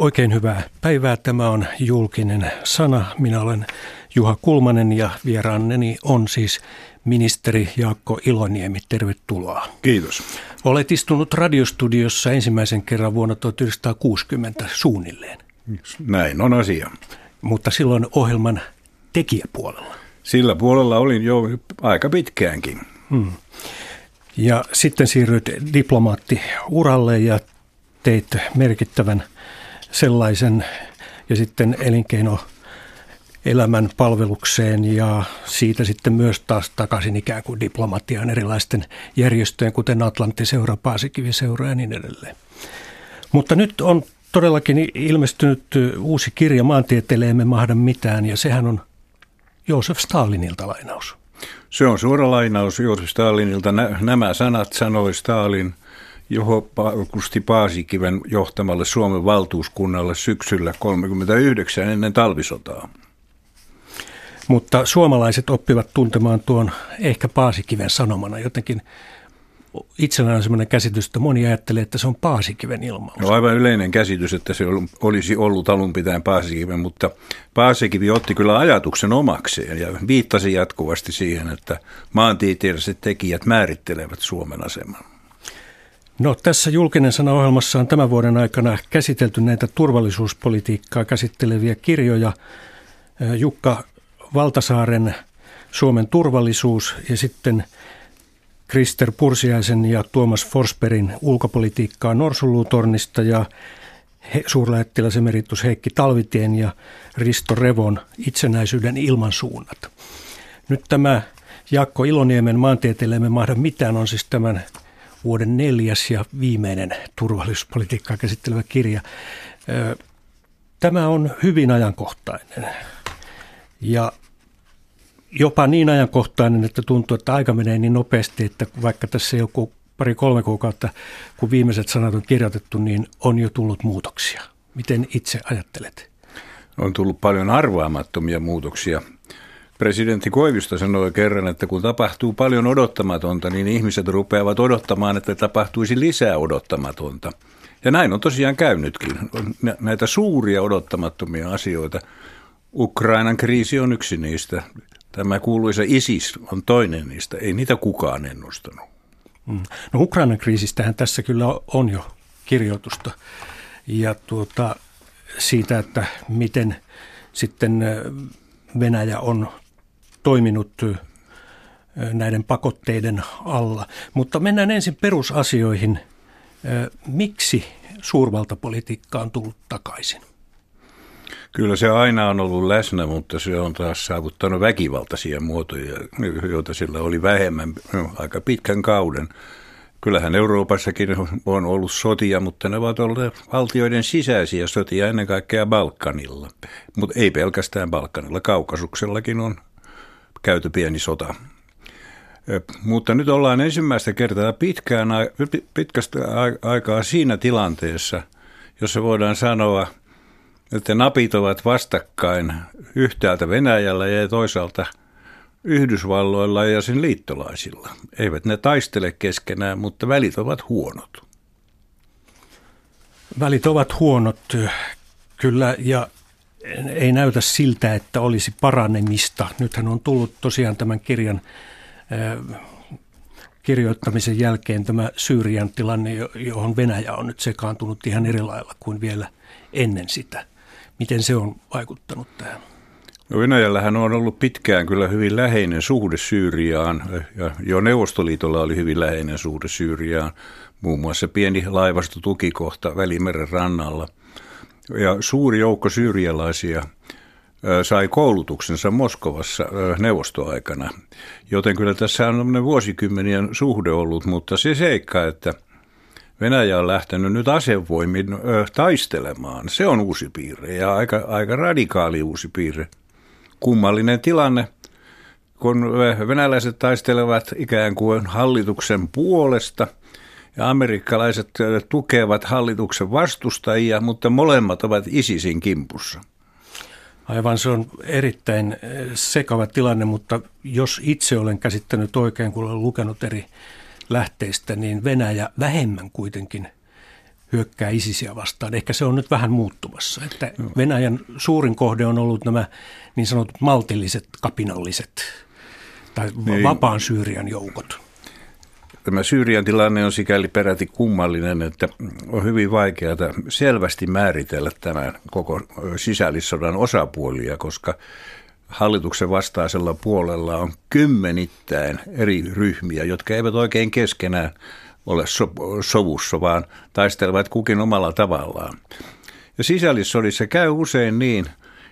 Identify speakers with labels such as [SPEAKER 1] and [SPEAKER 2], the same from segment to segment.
[SPEAKER 1] Oikein hyvää päivää. Tämä on julkinen sana. Minä olen Juha Kulmanen ja vieraanneni on siis ministeri Jaakko Iloniemi. Tervetuloa.
[SPEAKER 2] Kiitos.
[SPEAKER 1] Olet istunut radiostudiossa ensimmäisen kerran vuonna 1960 suunnilleen.
[SPEAKER 2] Näin on asia.
[SPEAKER 1] Mutta silloin ohjelman tekijäpuolella.
[SPEAKER 2] Sillä puolella olin jo aika pitkäänkin. Hmm.
[SPEAKER 1] Ja sitten siirryit diplomaattiuralle ja teit merkittävän sellaisen ja sitten elinkeino elämän palvelukseen ja siitä sitten myös taas takaisin ikään kuin diplomatiaan erilaisten järjestöjen, kuten Atlantti-seura, Paasikivi-seura ja niin edelleen. Mutta nyt on todellakin ilmestynyt uusi kirja Maantieteelle emme mahda mitään ja sehän on Joosef Stalinilta lainaus.
[SPEAKER 2] Se on suora lainaus Joosef Stalinilta. Nämä sanat sanoi Stalin Juho Kusti Paasikiven johtamalle Suomen valtuuskunnalle syksyllä 1939 ennen talvisotaa.
[SPEAKER 1] Mutta suomalaiset oppivat tuntemaan tuon ehkä Paasikiven sanomana jotenkin itsellään on sellainen käsitys, että moni ajattelee, että se on Paasikiven ilmaus.
[SPEAKER 2] No aivan yleinen käsitys, että se olisi ollut alun pitäen Paasikiven, mutta Paasikivi otti kyllä ajatuksen omakseen ja viittasi jatkuvasti siihen, että maantieteelliset tekijät määrittelevät Suomen aseman.
[SPEAKER 1] No tässä julkinen sana-ohjelmassa on tämän vuoden aikana käsitelty näitä turvallisuuspolitiikkaa käsitteleviä kirjoja. Jukka Valtasaaren Suomen turvallisuus ja sitten Krister Pursiaisen ja Tuomas Forsbergin ulkopolitiikkaa Norsuluutornista ja suurlähettiläs emeritus Heikki Talvitien ja Risto Revon itsenäisyyden ilmansuunnat. Nyt tämä Jakko Iloniemen maantieteellemme mahda mitään on siis tämän vuoden neljäs ja viimeinen turvallisuuspolitiikkaa käsittelevä kirja. Tämä on hyvin ajankohtainen ja jopa niin ajankohtainen, että tuntuu, että aika menee niin nopeasti, että vaikka tässä joku pari-kolme kuukautta, kun viimeiset sanat on kirjoitettu, niin on jo tullut muutoksia. Miten itse ajattelet?
[SPEAKER 2] On tullut paljon arvaamattomia muutoksia. Presidentti Koivisto sanoi kerran, että kun tapahtuu paljon odottamatonta, niin ihmiset rupeavat odottamaan, että tapahtuisi lisää odottamatonta. Ja näin on tosiaan käynytkin. Näitä suuria odottamattomia asioita. Ukrainan kriisi on yksi niistä. Tämä kuuluisa ISIS on toinen niistä. Ei niitä kukaan ennustanut.
[SPEAKER 1] Mm. No Ukrainan kriisistähän tässä kyllä on jo kirjoitusta. Ja tuota, siitä, että miten sitten Venäjä on toiminut näiden pakotteiden alla. Mutta mennään ensin perusasioihin. Miksi suurvaltapolitiikka on tullut takaisin?
[SPEAKER 2] Kyllä se aina on ollut läsnä, mutta se on taas saavuttanut väkivaltaisia muotoja, joita sillä oli vähemmän aika pitkän kauden. Kyllähän Euroopassakin on ollut sotia, mutta ne ovat olleet valtioiden sisäisiä sotia ennen kaikkea Balkanilla. Mutta ei pelkästään Balkanilla, Kaukasuksellakin on käyty pieni sota. Mutta nyt ollaan ensimmäistä kertaa pitkään, pitkästä aikaa siinä tilanteessa, jossa voidaan sanoa, että napit ovat vastakkain yhtäältä Venäjällä ja toisaalta Yhdysvalloilla ja sen liittolaisilla. Eivät ne taistele keskenään, mutta välit ovat huonot.
[SPEAKER 1] Välit ovat huonot, kyllä, ja ei näytä siltä, että olisi paranemista. Nythän on tullut tosiaan tämän kirjan kirjoittamisen jälkeen tämä Syyrian tilanne, johon Venäjä on nyt sekaantunut ihan eri lailla kuin vielä ennen sitä. Miten se on vaikuttanut tähän?
[SPEAKER 2] No Venäjällähän on ollut pitkään kyllä hyvin läheinen suhde Syyriaan ja jo Neuvostoliitolla oli hyvin läheinen suhde Syyriaan, muun muassa pieni laivastotukikohta Välimeren rannalla – ja suuri joukko syyrialaisia sai koulutuksensa Moskovassa neuvostoaikana. Joten kyllä tässä on vuosikymmenien suhde ollut, mutta se seikka, että Venäjä on lähtenyt nyt asevoimin taistelemaan, se on uusi piirre ja aika, aika radikaali uusi piirre. Kummallinen tilanne, kun venäläiset taistelevat ikään kuin hallituksen puolesta – ja amerikkalaiset tukevat hallituksen vastustajia, mutta molemmat ovat ISISin kimpussa.
[SPEAKER 1] Aivan, se on erittäin sekava tilanne, mutta jos itse olen käsittänyt oikein, kun olen lukenut eri lähteistä, niin Venäjä vähemmän kuitenkin hyökkää ISISiä vastaan. Ehkä se on nyt vähän muuttumassa. Että Venäjän suurin kohde on ollut nämä niin sanotut maltilliset, kapinalliset tai niin. vapaan Syyrian joukot.
[SPEAKER 2] Tämä Syyrian tilanne on sikäli peräti kummallinen, että on hyvin vaikeaa selvästi määritellä tämän koko sisällissodan osapuolia, koska hallituksen vastaisella puolella on kymmenittäin eri ryhmiä, jotka eivät oikein keskenään ole so- sovussa, vaan taistelevat kukin omalla tavallaan. Ja sisällissodissa käy usein niin,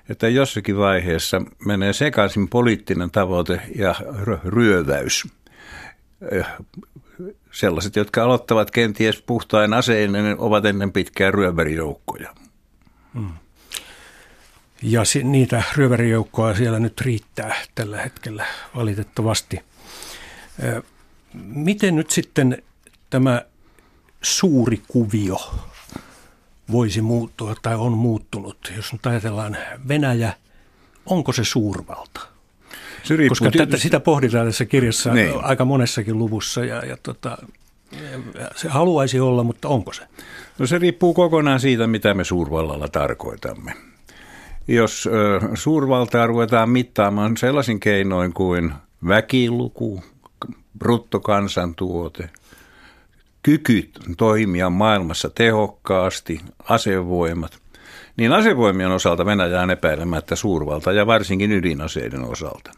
[SPEAKER 2] että jossakin vaiheessa menee sekaisin poliittinen tavoite ja ryöväys. Eh, sellaiset, jotka aloittavat kenties puhtain aseen, ovat ennen pitkää ryövärijoukkoja. Hmm.
[SPEAKER 1] Ja niitä ryövärijoukkoja siellä nyt riittää tällä hetkellä valitettavasti. Miten nyt sitten tämä suuri kuvio voisi muuttua tai on muuttunut, jos nyt ajatellaan Venäjä, onko se suurvalta? Se Koska tätä, sitä pohditaan tässä kirjassa niin. aika monessakin luvussa ja, ja tota, se haluaisi olla, mutta onko se?
[SPEAKER 2] No se riippuu kokonaan siitä, mitä me suurvallalla tarkoitamme. Jos ö, suurvaltaa ruvetaan mittaamaan sellaisin keinoin kuin väkiluku, bruttokansantuote, kyky toimia maailmassa tehokkaasti, asevoimat, niin asevoimien osalta Venäjä on epäilemättä suurvalta ja varsinkin ydinaseiden osalta.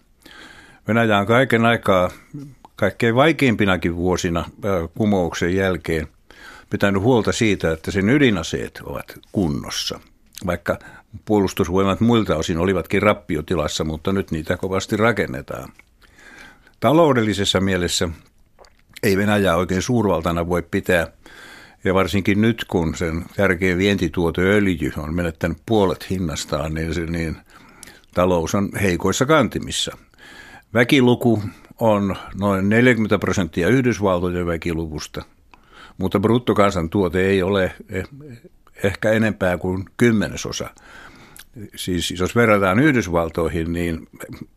[SPEAKER 2] Venäjä on kaiken aikaa kaikkein vaikeimpinakin vuosina kumouksen jälkeen pitänyt huolta siitä, että sen ydinaseet ovat kunnossa. Vaikka puolustusvoimat muilta osin olivatkin rappiotilassa, mutta nyt niitä kovasti rakennetaan. Taloudellisessa mielessä ei Venäjää oikein suurvaltana voi pitää, ja varsinkin nyt kun sen tärkein vientituote öljy on menettänyt puolet hinnastaan, niin, se, niin talous on heikoissa kantimissa. Väkiluku on noin 40 prosenttia Yhdysvaltojen väkiluvusta, mutta bruttokansantuote ei ole eh, ehkä enempää kuin kymmenesosa siis jos verrataan Yhdysvaltoihin, niin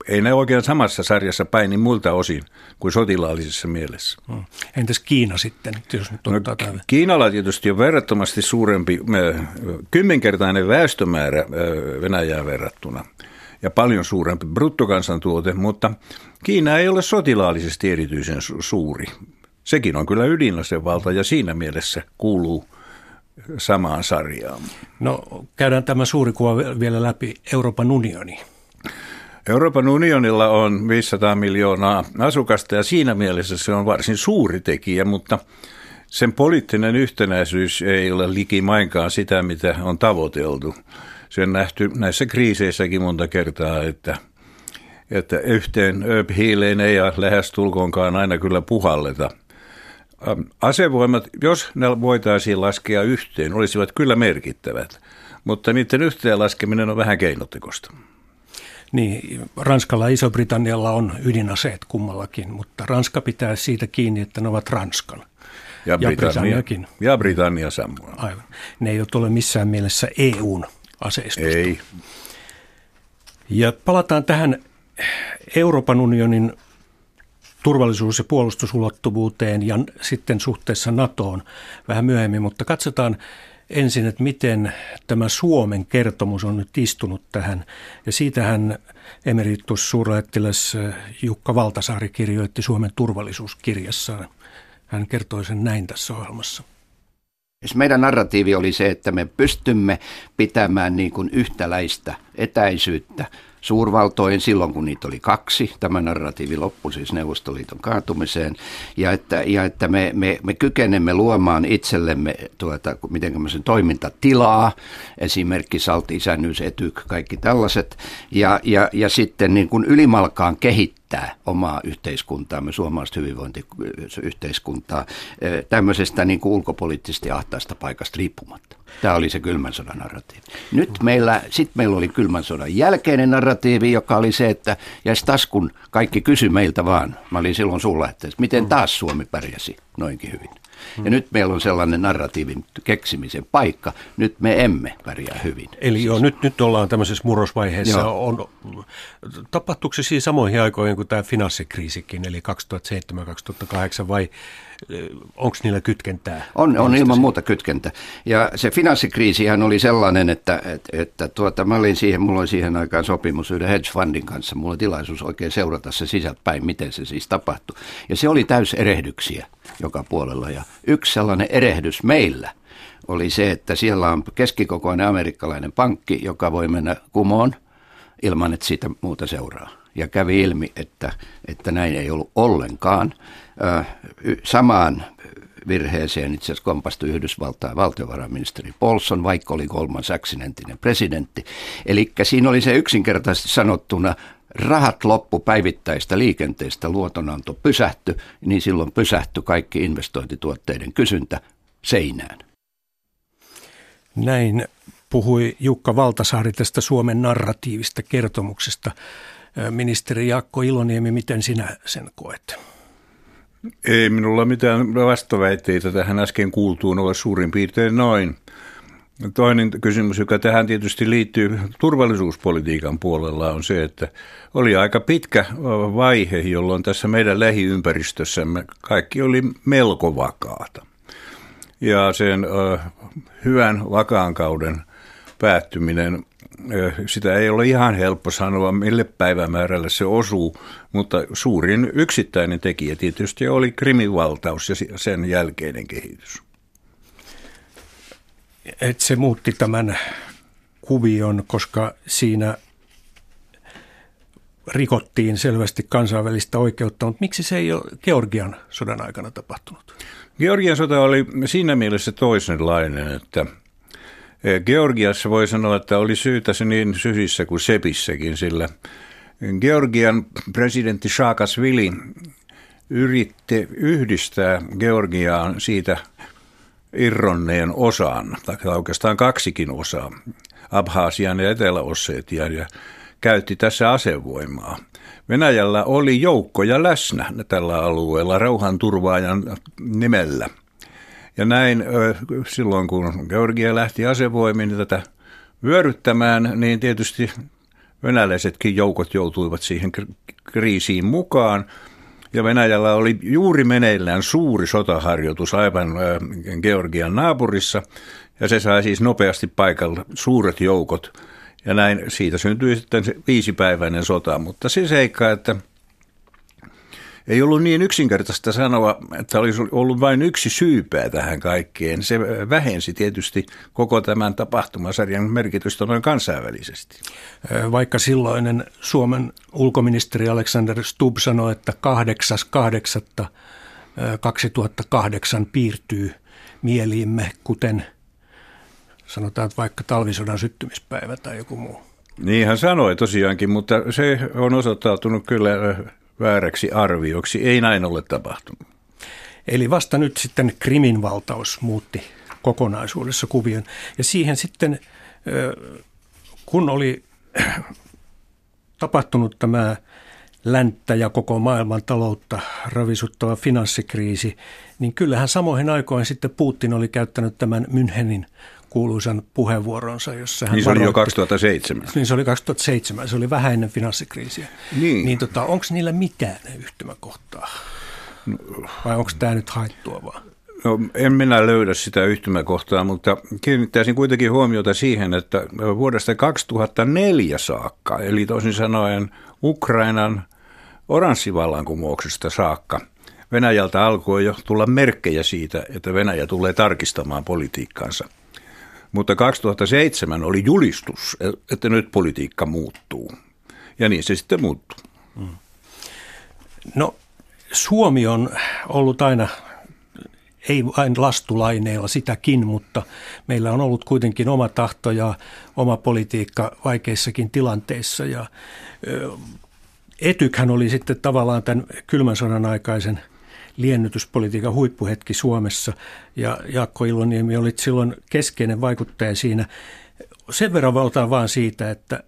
[SPEAKER 2] ei ne oikein samassa sarjassa paini muilta osin kuin sotilaallisessa mielessä. Hmm.
[SPEAKER 1] Entäs Kiina sitten, jos nyt no,
[SPEAKER 2] Kiinalla tietysti on verrattomasti suurempi, kymmenkertainen väestömäärä Venäjään verrattuna ja paljon suurempi bruttokansantuote, mutta Kiina ei ole sotilaallisesti erityisen suuri. Sekin on kyllä ydinasevalta ja siinä mielessä kuuluu samaan sarjaan.
[SPEAKER 1] No käydään tämä suuri kuva vielä läpi. Euroopan unioni.
[SPEAKER 2] Euroopan unionilla on 500 miljoonaa asukasta ja siinä mielessä se on varsin suuri tekijä, mutta sen poliittinen yhtenäisyys ei ole likimainkaan sitä, mitä on tavoiteltu. Se on nähty näissä kriiseissäkin monta kertaa, että, että yhteen hiileen ei lähestulkoonkaan aina kyllä puhalleta – Asevoimat, jos ne voitaisiin laskea yhteen, olisivat kyllä merkittävät, mutta niiden yhteenlaskeminen on vähän keinotekosta.
[SPEAKER 1] Niin, Ranskalla ja Iso-Britannialla on ydinaseet kummallakin, mutta Ranska pitää siitä kiinni, että ne ovat Ranskan.
[SPEAKER 2] Ja, ja Britanniakin. Ja Britannia samoin.
[SPEAKER 1] Aivan. Ne ei ole missään mielessä EUn aseistusta.
[SPEAKER 2] Ei.
[SPEAKER 1] Ja palataan tähän Euroopan unionin turvallisuus- ja puolustusulottuvuuteen ja sitten suhteessa NATOon vähän myöhemmin, mutta katsotaan ensin, että miten tämä Suomen kertomus on nyt istunut tähän. Ja siitähän emeritus suurlähettiläs Jukka Valtasaari kirjoitti Suomen turvallisuuskirjassaan. Hän kertoi sen näin tässä ohjelmassa.
[SPEAKER 3] Jos meidän narratiivi oli se, että me pystymme pitämään niin kuin yhtäläistä etäisyyttä suurvaltoihin silloin, kun niitä oli kaksi. Tämä narratiivi loppui siis Neuvostoliiton kaatumiseen. Ja että, ja että me, me, me kykenemme luomaan itsellemme tuota, miten sen toimintatilaa, esimerkki salt, isännyys, etyk, kaikki tällaiset. Ja, ja, ja sitten niin kuin ylimalkaan kehittää omaa yhteiskuntaamme, suomalaista hyvinvointiyhteiskuntaa, tämmöisestä niin kuin ulkopoliittisesti ahtaasta paikasta riippumatta. Tämä oli se kylmän sodan narratiivi. Nyt meillä, sitten meillä oli kylmän sodan jälkeinen narratiivi, joka oli se, että ja taas kun kaikki kysyi meiltä vaan, mä olin silloin sulla, että miten taas Suomi pärjäsi noinkin hyvin. Ja nyt meillä on sellainen narratiivin keksimisen paikka. Nyt me emme pärjää hyvin.
[SPEAKER 1] Eli siis. joo, nyt, nyt ollaan tämmöisessä murrosvaiheessa. On, tapahtuuko se siinä samoihin aikoihin kuin tämä finanssikriisikin, eli 2007-2008, vai onko niillä kytkentää?
[SPEAKER 3] On, on ilman muuta kytkentä. Ja se finanssikriisihän oli sellainen, että, että, että tuota, mä olin siihen, mulla oli siihen aikaan sopimus yhden hedge fundin kanssa. Mulla oli tilaisuus oikein seurata se sisältäpäin, miten se siis tapahtui. Ja se oli täys erehdyksiä joka puolella. Ja yksi sellainen erehdys meillä oli se, että siellä on keskikokoinen amerikkalainen pankki, joka voi mennä kumoon ilman, että siitä muuta seuraa. Ja kävi ilmi, että, että näin ei ollut ollenkaan. Samaan virheeseen itse asiassa kompastui Yhdysvaltain valtiovarainministeri Paulson, vaikka oli kolman Saksin entinen presidentti. Eli siinä oli se yksinkertaisesti sanottuna rahat loppu päivittäistä liikenteestä, luotonanto pysähty, niin silloin pysähtyi kaikki investointituotteiden kysyntä seinään.
[SPEAKER 1] Näin puhui Jukka Valtasaari tästä Suomen narratiivista kertomuksesta. Ministeri Jaakko Iloniemi, miten sinä sen koet?
[SPEAKER 2] Ei minulla mitään vastaväitteitä tähän äsken kuultuun ole suurin piirtein noin. Toinen kysymys, joka tähän tietysti liittyy turvallisuuspolitiikan puolella, on se, että oli aika pitkä vaihe, jolloin tässä meidän lähiympäristössämme kaikki oli melko vakaata. Ja sen hyvän vakaan kauden päättyminen sitä ei ole ihan helppo sanoa, mille päivämäärälle se osuu, mutta suurin yksittäinen tekijä tietysti oli krimivaltaus ja sen jälkeinen kehitys.
[SPEAKER 1] Et se muutti tämän kuvion, koska siinä rikottiin selvästi kansainvälistä oikeutta, mutta miksi se ei ole Georgian sodan aikana tapahtunut?
[SPEAKER 2] Georgian sota oli siinä mielessä toisenlainen, että – Georgiassa voi sanoa, että oli syytä se niin syhissä kuin sepissäkin, sillä Georgian presidentti Saakasvili yritti yhdistää Georgiaan siitä irronneen osan, tai oikeastaan kaksikin osaa, Abhaasian ja Etelä-Ossetian, ja käytti tässä asevoimaa. Venäjällä oli joukkoja läsnä tällä alueella rauhanturvaajan nimellä – ja näin silloin, kun Georgia lähti asevoimiin tätä vyöryttämään, niin tietysti venäläisetkin joukot joutuivat siihen kriisiin mukaan. Ja Venäjällä oli juuri meneillään suuri sotaharjoitus aivan Georgian naapurissa, ja se sai siis nopeasti paikalle suuret joukot. Ja näin siitä syntyi sitten se viisipäiväinen sota, mutta se seikka, että – ei ollut niin yksinkertaista sanoa, että olisi ollut vain yksi syypää tähän kaikkeen. Se vähensi tietysti koko tämän tapahtumasarjan merkitystä noin kansainvälisesti.
[SPEAKER 1] Vaikka silloinen Suomen ulkoministeri Alexander Stubb sanoi, että 8.8.2008 piirtyy mieliimme, kuten sanotaan että vaikka talvisodan syttymispäivä tai joku muu.
[SPEAKER 2] Niin hän sanoi tosiaankin, mutta se on osoittautunut kyllä vääräksi arvioksi. Ei näin ole tapahtunut.
[SPEAKER 1] Eli vasta nyt sitten Krimin valtaus muutti kokonaisuudessa kuvion. Ja siihen sitten, kun oli tapahtunut tämä länttä ja koko maailman taloutta ravisuttava finanssikriisi, niin kyllähän samoihin aikoihin sitten Putin oli käyttänyt tämän Münchenin kuuluisan puheenvuoronsa, jossa hän
[SPEAKER 2] Niin se oli jo 2007.
[SPEAKER 1] Niin se oli 2007, se oli vähän ennen finanssikriisiä. Niin. niin tota, onko niillä mitään yhtymäkohtaa? No, Vai onko tämä nyt haittua vaan?
[SPEAKER 2] No, en minä löydä sitä yhtymäkohtaa, mutta kiinnittäisin kuitenkin huomiota siihen, että vuodesta 2004 saakka, eli toisin sanoen Ukrainan oranssivallankumouksesta saakka, Venäjältä alkoi jo tulla merkkejä siitä, että Venäjä tulee tarkistamaan politiikkaansa – mutta 2007 oli julistus, että nyt politiikka muuttuu. Ja niin se sitten muuttuu.
[SPEAKER 1] No Suomi on ollut aina, ei vain lastulaineilla sitäkin, mutta meillä on ollut kuitenkin oma tahto ja oma politiikka vaikeissakin tilanteissa. Ja Etykhän oli sitten tavallaan tämän kylmän sodan aikaisen – liennytyspolitiikan huippuhetki Suomessa ja Jaakko Iloniemi oli silloin keskeinen vaikuttaja siinä. Sen verran valtaan vaan siitä, että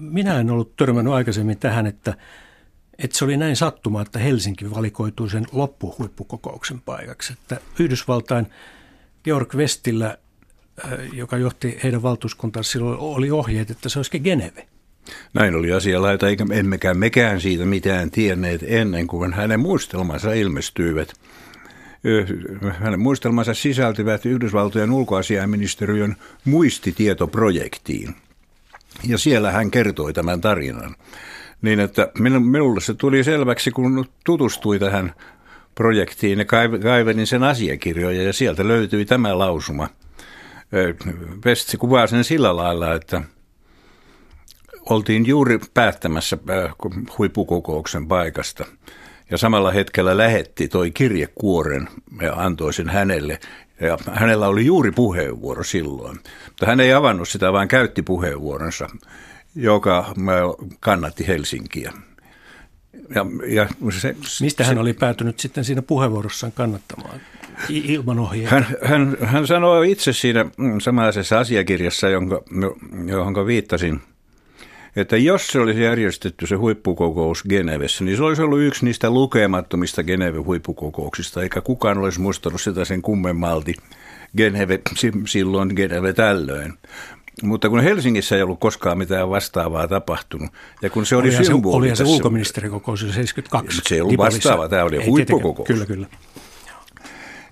[SPEAKER 1] minä en ollut törmännyt aikaisemmin tähän, että, että se oli näin sattuma, että Helsinki valikoitui sen loppuhuippukokouksen paikaksi. Että Yhdysvaltain Georg Westillä, äh, joka johti heidän valtuuskuntaansa silloin, oli ohjeet, että se olisikin Geneve.
[SPEAKER 2] Näin oli asialaita, eikä emmekään mekään siitä mitään tienneet ennen kuin hänen muistelmansa ilmestyivät. Hänen muistelmansa sisältyvät Yhdysvaltojen ulkoasiainministeriön muistitietoprojektiin. Ja siellä hän kertoi tämän tarinan. Niin että minulle se tuli selväksi, kun tutustui tähän projektiin ja kaivelin sen asiakirjoja ja sieltä löytyi tämä lausuma. Vesti kuvaa sen sillä lailla, että oltiin juuri päättämässä huippukokouksen paikasta ja samalla hetkellä lähetti toi kirjekuoren ja antoi sen hänelle. Ja hänellä oli juuri puheenvuoro silloin, mutta hän ei avannut sitä, vaan käytti puheenvuoronsa joka kannatti Helsinkiä.
[SPEAKER 1] Ja, ja se, Mistä hän se, oli päätynyt sitten siinä puheenvuorossaan kannattamaan ilman ohjeita?
[SPEAKER 2] Hän, hän, hän sanoi itse siinä mm, samaisessa asiakirjassa, jonka, johon viittasin, että jos se olisi järjestetty se huippukokous Genevessä, niin se olisi ollut yksi niistä lukemattomista Geneve-huippukokouksista, eikä kukaan olisi muistanut sitä sen kummemmalti. Geneve silloin, Geneve tällöin. Mutta kun Helsingissä ei ollut koskaan mitään vastaavaa tapahtunut, ja kun se oli
[SPEAKER 1] olihan
[SPEAKER 2] symboli...
[SPEAKER 1] Se, olihan se ulkoministerikokous 72.
[SPEAKER 2] Se ei ollut vastaava, tämä oli ei huippukokous.
[SPEAKER 1] Kyllä, kyllä.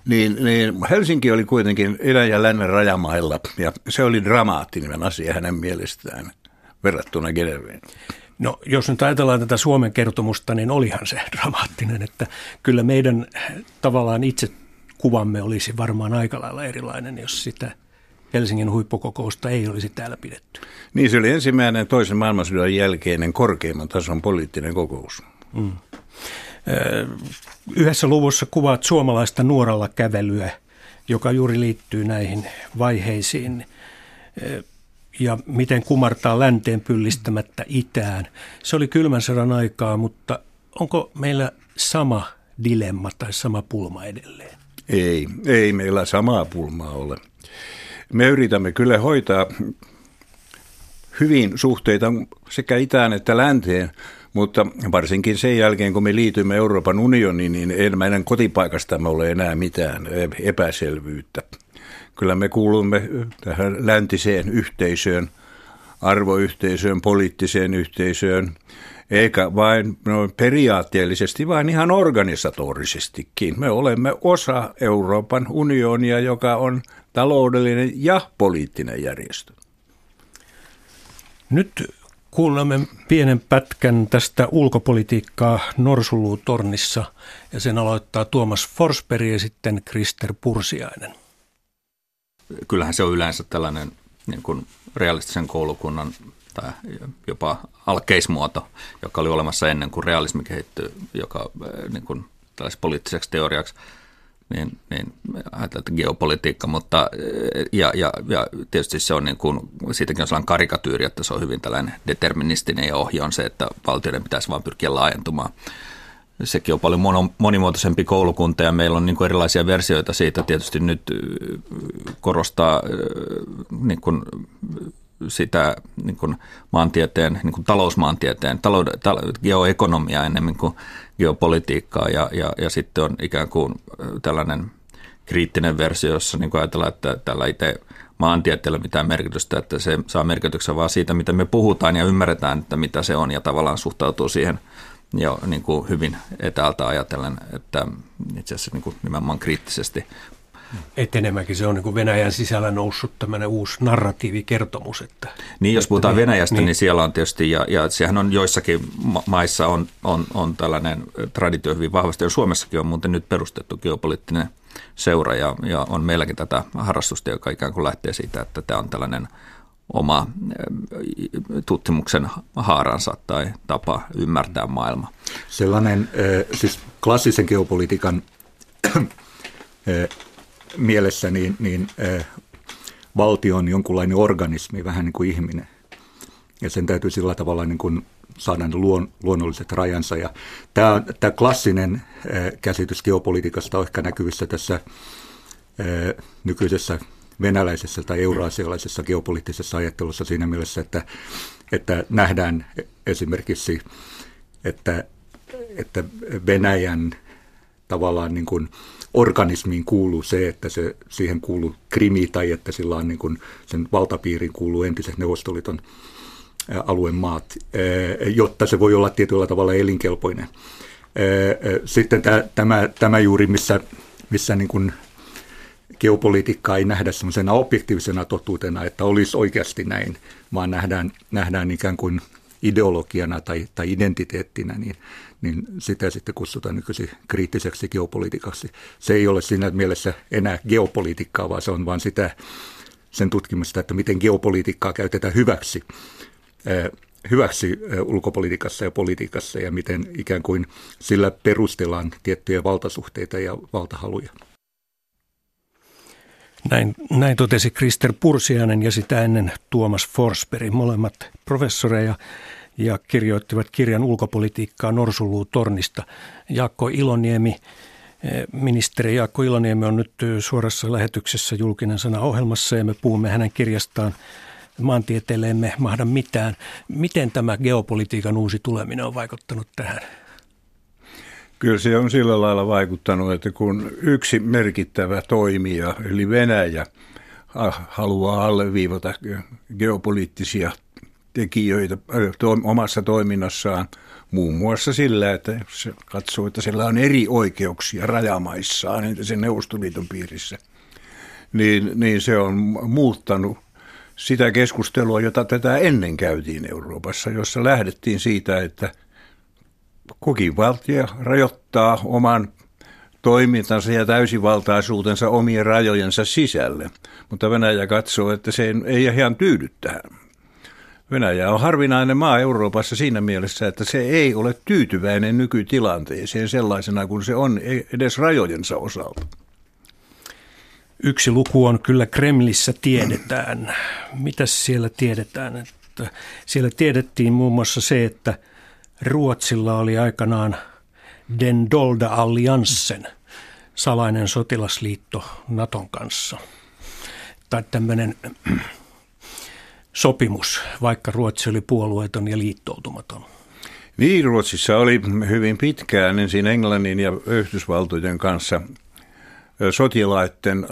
[SPEAKER 2] Niin, niin Helsinki oli kuitenkin idän ja lännen rajamailla, ja se oli dramaattinen asia hänen mielestään verrattuna Geneveen.
[SPEAKER 1] No jos nyt ajatellaan tätä Suomen kertomusta, niin olihan se dramaattinen, että kyllä meidän tavallaan itse kuvamme olisi varmaan aika lailla erilainen, jos sitä – Helsingin huippukokousta ei olisi täällä pidetty.
[SPEAKER 2] Niin, se oli ensimmäinen toisen maailmansodan jälkeinen korkeimman tason poliittinen kokous. Mm.
[SPEAKER 1] Yhdessä luvussa kuvaat suomalaista nuoralla kävelyä, joka juuri liittyy näihin vaiheisiin ja miten kumartaa länteen pyllistämättä itään. Se oli kylmän sodan aikaa, mutta onko meillä sama dilemma tai sama pulma edelleen?
[SPEAKER 2] Ei, ei meillä samaa pulmaa ole. Me yritämme kyllä hoitaa hyvin suhteita sekä itään että länteen, mutta varsinkin sen jälkeen, kun me liitymme Euroopan unioniin, niin ei meidän kotipaikastamme ole enää mitään epäselvyyttä. Kyllä me kuulumme tähän läntiseen yhteisöön, arvoyhteisöön, poliittiseen yhteisöön, eikä vain no, periaatteellisesti, vaan ihan organisatorisestikin. Me olemme osa Euroopan unionia, joka on taloudellinen ja poliittinen järjestö.
[SPEAKER 1] Nyt kuulemme pienen pätkän tästä ulkopolitiikkaa Norsulutornissa ja sen aloittaa Tuomas Forsberg ja sitten Krister Pursiainen.
[SPEAKER 4] Kyllähän se on yleensä tällainen niin kuin realistisen koulukunnan tai jopa alkeismuoto, joka oli olemassa ennen kuin realismi kehittyi, joka niin kuin poliittiseksi teoriaksi – niin, niin ajatellaan, geopolitiikka, mutta ja, ja, ja tietysti se on niin kuin, siitäkin on sellainen karikatyyri, että se on hyvin tällainen deterministinen ja ohje on se, että valtioiden pitäisi vain pyrkiä laajentumaan. Sekin on paljon monimuotoisempi koulukunta ja meillä on niin kuin erilaisia versioita siitä. Tietysti nyt korostaa niin kuin sitä niin kuin maantieteen, niin kuin talousmaantieteen, talouden, geoekonomiaa enemmän kuin geopolitiikkaa ja, ja, ja sitten on ikään kuin tällainen kriittinen versio, jossa niin kuin ajatellaan, että tällä itse maantieteellä mitään merkitystä, että se saa merkityksen vaan siitä, mitä me puhutaan ja ymmärretään, että mitä se on ja tavallaan suhtautuu siihen jo niin kuin hyvin etäältä ajatellen, että itse asiassa niin kuin nimenomaan kriittisesti
[SPEAKER 1] etenemäkin. Se on niin kuin Venäjän sisällä noussut tämmöinen uusi narratiivikertomus. Että,
[SPEAKER 4] niin, jos puhutaan niin, Venäjästä, niin. niin siellä on tietysti, ja, ja sehän on joissakin maissa on, on, on tällainen traditio hyvin vahvasti, ja Suomessakin on muuten nyt perustettu geopoliittinen seura, ja, ja on meilläkin tätä harrastusta, joka ikään kuin lähtee siitä, että tämä on tällainen oma tutkimuksen haaransa tai tapa ymmärtää maailma.
[SPEAKER 5] Sellainen siis klassisen geopolitiikan mielessä niin, niin valtio on jonkunlainen organismi, vähän niin kuin ihminen. Ja sen täytyy sillä tavalla niin kuin saada luon, luonnolliset rajansa. Ja tämä, tämä klassinen käsitys geopolitiikasta on ehkä näkyvissä tässä nykyisessä venäläisessä tai euroasialaisessa geopoliittisessa ajattelussa siinä mielessä, että, että nähdään esimerkiksi, että että Venäjän tavallaan niin kuin organismiin kuuluu se, että se, siihen kuuluu krimi tai että sillä on niin kuin, sen valtapiiriin kuuluu entiset Neuvostoliiton alueen maat, jotta se voi olla tietyllä tavalla elinkelpoinen. Sitten tämä, tämä juuri, missä, missä niin kuin geopolitiikkaa ei nähdä semmoisena objektiivisena totuutena, että olisi oikeasti näin, vaan nähdään, nähdään ikään kuin ideologiana tai, tai identiteettinä, niin, niin sitä sitten kutsutaan nykyisin kriittiseksi geopolitiikaksi. Se ei ole siinä mielessä enää geopolitiikkaa, vaan se on vain sitä, sen tutkimusta, että miten geopolitiikkaa käytetään hyväksi, hyväksi ulkopolitiikassa ja politiikassa ja miten ikään kuin sillä perustellaan tiettyjä valtasuhteita ja valtahaluja.
[SPEAKER 1] Näin, näin totesi Krister Pursianen ja sitä ennen Tuomas Forsberg, molemmat professoreja ja kirjoittivat kirjan ulkopolitiikkaa Norsuluu tornista. Jaakko Iloniemi, eh, ministeri Jaakko Iloniemi on nyt suorassa lähetyksessä julkinen sana ohjelmassa ja me puhumme hänen kirjastaan maantieteelleemme mahda mitään. Miten tämä geopolitiikan uusi tuleminen on vaikuttanut tähän?
[SPEAKER 2] Kyllä se on sillä lailla vaikuttanut, että kun yksi merkittävä toimija, eli Venäjä, haluaa alleviivata geopoliittisia tekijöitä omassa toiminnassaan, muun muassa sillä, että se katsoo, että sillä on eri oikeuksia rajamaissaan, entä sen Neuvostoliiton piirissä, niin, niin se on muuttanut sitä keskustelua, jota tätä ennen käytiin Euroopassa, jossa lähdettiin siitä, että – kukin valtio rajoittaa oman toimintansa ja täysivaltaisuutensa omien rajojensa sisälle. Mutta Venäjä katsoo, että se ei ihan tyydy tähän. Venäjä on harvinainen maa Euroopassa siinä mielessä, että se ei ole tyytyväinen nykytilanteeseen sellaisena kuin se on edes rajojensa osalta.
[SPEAKER 1] Yksi luku on kyllä Kremlissä tiedetään. Mitä siellä tiedetään? Että siellä tiedettiin muun muassa se, että – Ruotsilla oli aikanaan Den Dolda Alliansen, salainen sotilasliitto Naton kanssa. Tai tämmöinen sopimus, vaikka Ruotsi oli puolueeton ja liittoutumaton.
[SPEAKER 2] Niin, Ruotsissa oli hyvin pitkään ensin Englannin ja Yhdysvaltojen kanssa sotilaiden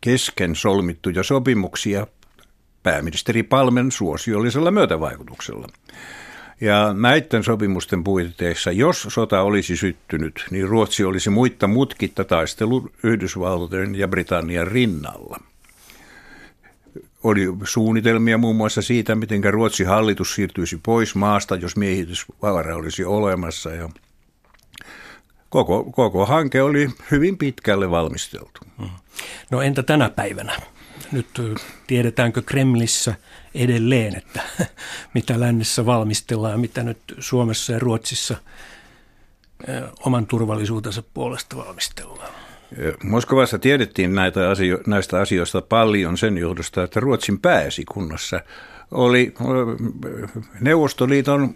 [SPEAKER 2] kesken solmittuja sopimuksia pääministeri Palmen suosiollisella myötävaikutuksella. Ja näiden sopimusten puitteissa, jos sota olisi syttynyt, niin Ruotsi olisi muitta mutkitta taistelu Yhdysvaltojen ja Britannian rinnalla. Oli suunnitelmia muun muassa siitä, miten Ruotsin hallitus siirtyisi pois maasta, jos miehitysvaara olisi olemassa. Ja koko, koko hanke oli hyvin pitkälle valmisteltu.
[SPEAKER 1] No entä tänä päivänä? Nyt tiedetäänkö Kremlissä edelleen, että mitä lännessä valmistellaan ja mitä nyt Suomessa ja Ruotsissa oman turvallisuutensa puolesta valmistellaan.
[SPEAKER 2] Moskovassa tiedettiin näitä asio- näistä asioista paljon sen johdosta, että Ruotsin pääesikunnassa oli Neuvostoliiton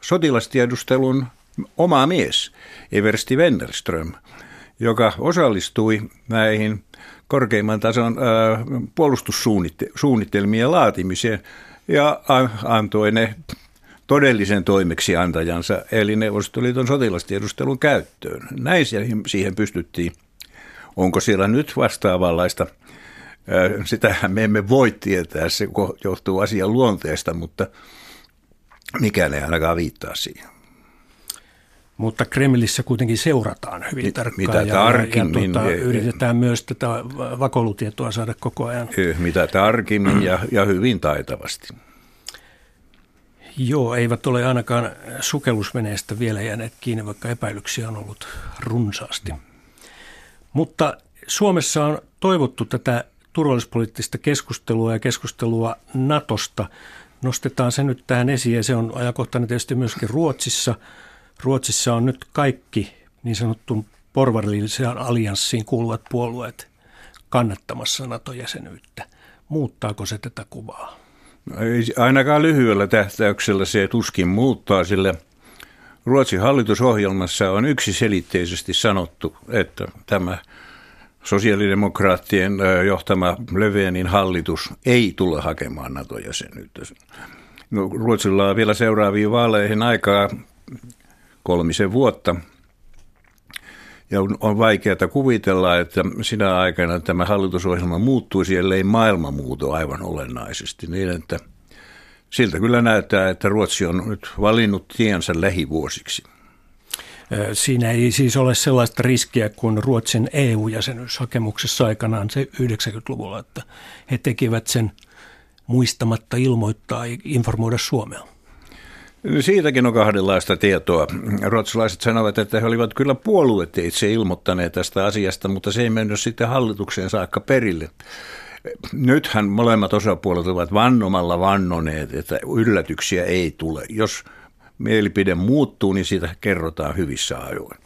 [SPEAKER 2] sotilastiedustelun oma mies, Eversti Wennerström, joka osallistui näihin korkeimman tason puolustussuunnitelmien laatimiseen ja antoi ne todellisen toimeksiantajansa, eli Neuvostoliiton sotilastiedustelun käyttöön. Näin siihen pystyttiin. Onko siellä nyt vastaavanlaista? Sitähän me emme voi tietää, se johtuu asian luonteesta, mutta mikään ei ainakaan viittaa siihen.
[SPEAKER 1] Mutta Kremlissä kuitenkin seurataan hyvin Mi- tarkkaan
[SPEAKER 2] mitä ja, tarkimmin, ja,
[SPEAKER 1] tuota, yritetään myös tätä vakoilutietoa saada koko ajan.
[SPEAKER 2] Mitä tarkimmin ja, ja hyvin taitavasti.
[SPEAKER 1] Joo, eivät ole ainakaan sukellusveneestä vielä jääneet kiinni, vaikka epäilyksiä on ollut runsaasti. Mutta Suomessa on toivottu tätä turvallisuuspoliittista keskustelua ja keskustelua Natosta. Nostetaan se nyt tähän esiin ja se on ajankohtainen tietysti myöskin Ruotsissa – Ruotsissa on nyt kaikki niin sanottuun porvarilliseen allianssiin kuuluvat puolueet kannattamassa NATO-jäsenyyttä. Muuttaako se tätä kuvaa?
[SPEAKER 2] Ei ainakaan lyhyellä tähtäyksellä se tuskin muuttaa, sillä Ruotsin hallitusohjelmassa on yksiselitteisesti sanottu, että tämä sosiaalidemokraattien johtama Löfvenin hallitus ei tule hakemaan NATO-jäsenyyttä. No, Ruotsilla on vielä seuraaviin vaaleihin aikaa kolmisen vuotta. Ja on vaikeaa kuvitella, että sinä aikana tämä hallitusohjelma muuttuisi, ellei maailma muutu aivan olennaisesti. Niin, että siltä kyllä näyttää, että Ruotsi on nyt valinnut tiensä lähivuosiksi.
[SPEAKER 1] Siinä ei siis ole sellaista riskiä kuin Ruotsin EU-jäsenyyshakemuksessa aikanaan se 90-luvulla, että he tekivät sen muistamatta ilmoittaa informoida Suomea.
[SPEAKER 2] Siitäkin on kahdenlaista tietoa. Ruotsalaiset sanovat, että he olivat kyllä itse ilmoittaneet tästä asiasta, mutta se ei mennyt sitten hallitukseen saakka perille. Nythän molemmat osapuolet ovat vannomalla vannoneet, että yllätyksiä ei tule. Jos mielipide muuttuu, niin siitä kerrotaan hyvissä ajoin.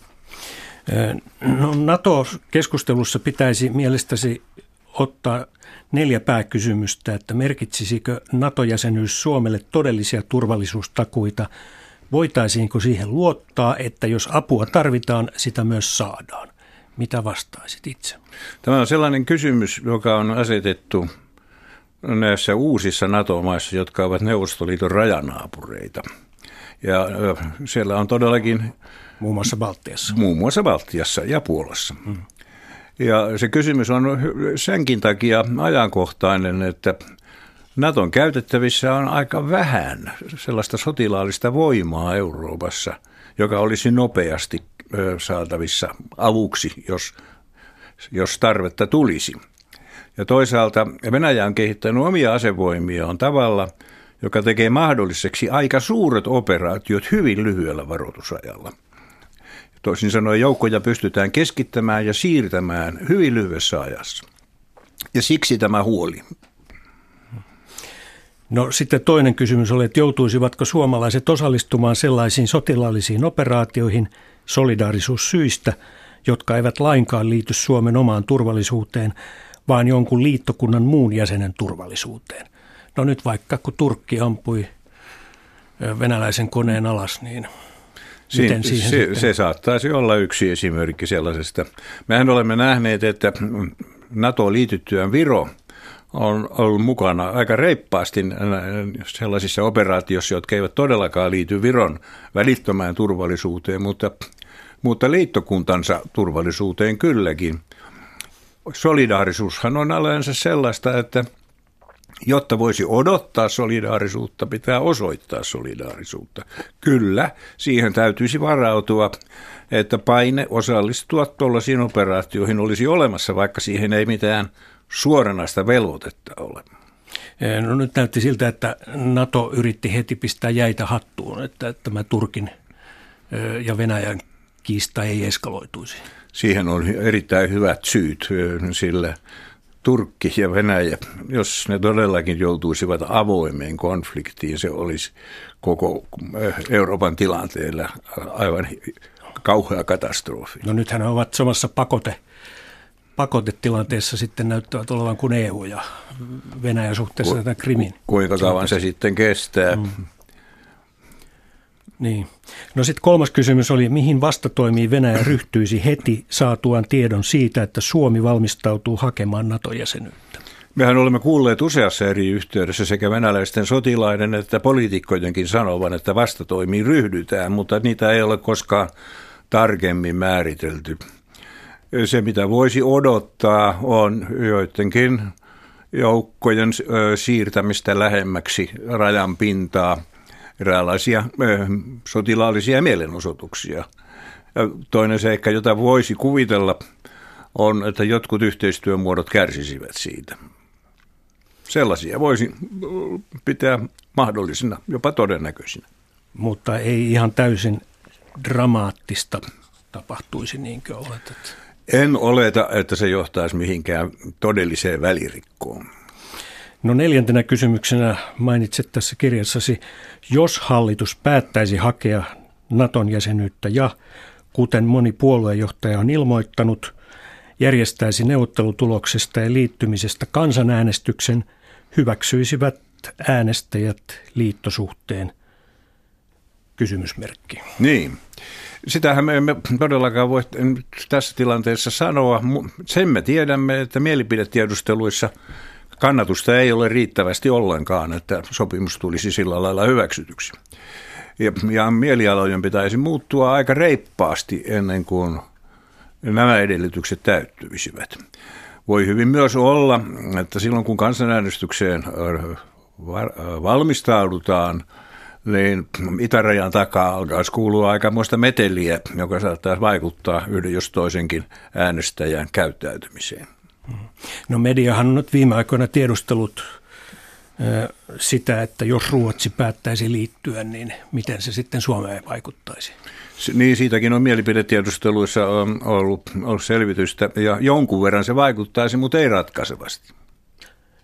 [SPEAKER 1] No, NATO-keskustelussa pitäisi mielestäsi ottaa neljä pääkysymystä, että merkitsisikö NATO-jäsenyys Suomelle todellisia turvallisuustakuita? Voitaisiinko siihen luottaa, että jos apua tarvitaan, sitä myös saadaan? Mitä vastaisit itse?
[SPEAKER 2] Tämä on sellainen kysymys, joka on asetettu näissä uusissa NATO-maissa, jotka ovat Neuvostoliiton rajanaapureita. Ja siellä on todellakin...
[SPEAKER 1] Muun muassa Baltiassa.
[SPEAKER 2] Muun muassa Baltiassa ja Puolassa. Hmm. Ja se kysymys on senkin takia ajankohtainen, että Naton käytettävissä on aika vähän sellaista sotilaallista voimaa Euroopassa, joka olisi nopeasti saatavissa avuksi, jos, jos tarvetta tulisi. Ja toisaalta Venäjä on kehittänyt omia asevoimiaan tavalla, joka tekee mahdolliseksi aika suuret operaatiot hyvin lyhyellä varoitusajalla. Toisin sanoen joukkoja pystytään keskittämään ja siirtämään hyvin lyhyessä ajassa. Ja siksi tämä huoli.
[SPEAKER 1] No sitten toinen kysymys oli, että joutuisivatko suomalaiset osallistumaan sellaisiin sotilaallisiin operaatioihin solidaarisuussyistä, jotka eivät lainkaan liity Suomen omaan turvallisuuteen, vaan jonkun liittokunnan muun jäsenen turvallisuuteen. No nyt vaikka kun Turkki ampui venäläisen koneen alas, niin
[SPEAKER 2] Miten siihen se, se saattaisi olla yksi esimerkki sellaisesta. Mehän olemme nähneet, että NATO liityttyään Viro on ollut mukana aika reippaasti sellaisissa operaatioissa, jotka eivät todellakaan liity Viron välittömään turvallisuuteen, mutta, mutta liittokuntansa turvallisuuteen kylläkin. Solidaarisuushan on aleensa sellaista, että – Jotta voisi odottaa solidaarisuutta, pitää osoittaa solidaarisuutta. Kyllä, siihen täytyisi varautua, että paine osallistua tuollaisiin operaatioihin olisi olemassa, vaikka siihen ei mitään suoranaista velvoitetta ole.
[SPEAKER 1] No nyt näytti siltä, että NATO yritti heti pistää jäitä hattuun, että tämä Turkin ja Venäjän kiista ei eskaloituisi.
[SPEAKER 2] Siihen on erittäin hyvät syyt, sillä Turkki ja Venäjä, jos ne todellakin joutuisivat avoimeen konfliktiin, se olisi koko eh, Euroopan tilanteella aivan kauhea katastrofi.
[SPEAKER 1] No nythän he ovat samassa pakote, pakotetilanteessa sitten näyttävät olevan kuin EU ja Venäjä suhteessa Ku, tätä Krimin.
[SPEAKER 2] Kuinka kauan se sitten kestää? Mm.
[SPEAKER 1] Niin. No sitten kolmas kysymys oli, mihin vastatoimiin Venäjä ryhtyisi heti saatuaan tiedon siitä, että Suomi valmistautuu hakemaan NATO-jäsenyyttä?
[SPEAKER 2] Mehän olemme kuulleet useassa eri yhteydessä sekä venäläisten sotilaiden että poliitikkojenkin sanovan, että vastatoimiin ryhdytään, mutta niitä ei ole koskaan tarkemmin määritelty. Se, mitä voisi odottaa, on joidenkin joukkojen siirtämistä lähemmäksi rajan pintaa – eräänlaisia sotilaallisia mielenosoituksia. Ja toinen seikka, jota voisi kuvitella, on, että jotkut yhteistyömuodot kärsisivät siitä. Sellaisia voisi pitää mahdollisina, jopa todennäköisinä.
[SPEAKER 1] Mutta ei ihan täysin dramaattista tapahtuisi, niinkö oletat?
[SPEAKER 2] En oleta, että se johtaisi mihinkään todelliseen välirikkoon.
[SPEAKER 1] No neljäntenä kysymyksenä mainitset tässä kirjassasi, jos hallitus päättäisi hakea Naton jäsenyyttä ja, kuten moni puoluejohtaja on ilmoittanut, järjestäisi neuvottelutuloksesta ja liittymisestä kansanäänestyksen, hyväksyisivät äänestäjät liittosuhteen kysymysmerkki.
[SPEAKER 2] Niin. Sitähän me emme todellakaan voi tässä tilanteessa sanoa. Sen me tiedämme, että mielipidetiedusteluissa – kannatusta ei ole riittävästi ollenkaan, että sopimus tulisi sillä lailla hyväksytyksi. Ja, ja mielialojen pitäisi muuttua aika reippaasti ennen kuin nämä edellytykset täyttyisivät. Voi hyvin myös olla, että silloin kun kansanäänestykseen valmistaudutaan, niin itärajan takaa alkaisi kuulua aikamoista meteliä, joka saattaa vaikuttaa yhden jos toisenkin äänestäjän käyttäytymiseen.
[SPEAKER 1] No mediahan on nyt viime aikoina tiedustellut sitä, että jos Ruotsi päättäisi liittyä, niin miten se sitten Suomeen vaikuttaisi?
[SPEAKER 2] Niin, siitäkin on mielipidetiedusteluissa ollut, ollut selvitystä ja jonkun verran se vaikuttaisi, mutta ei ratkaisevasti.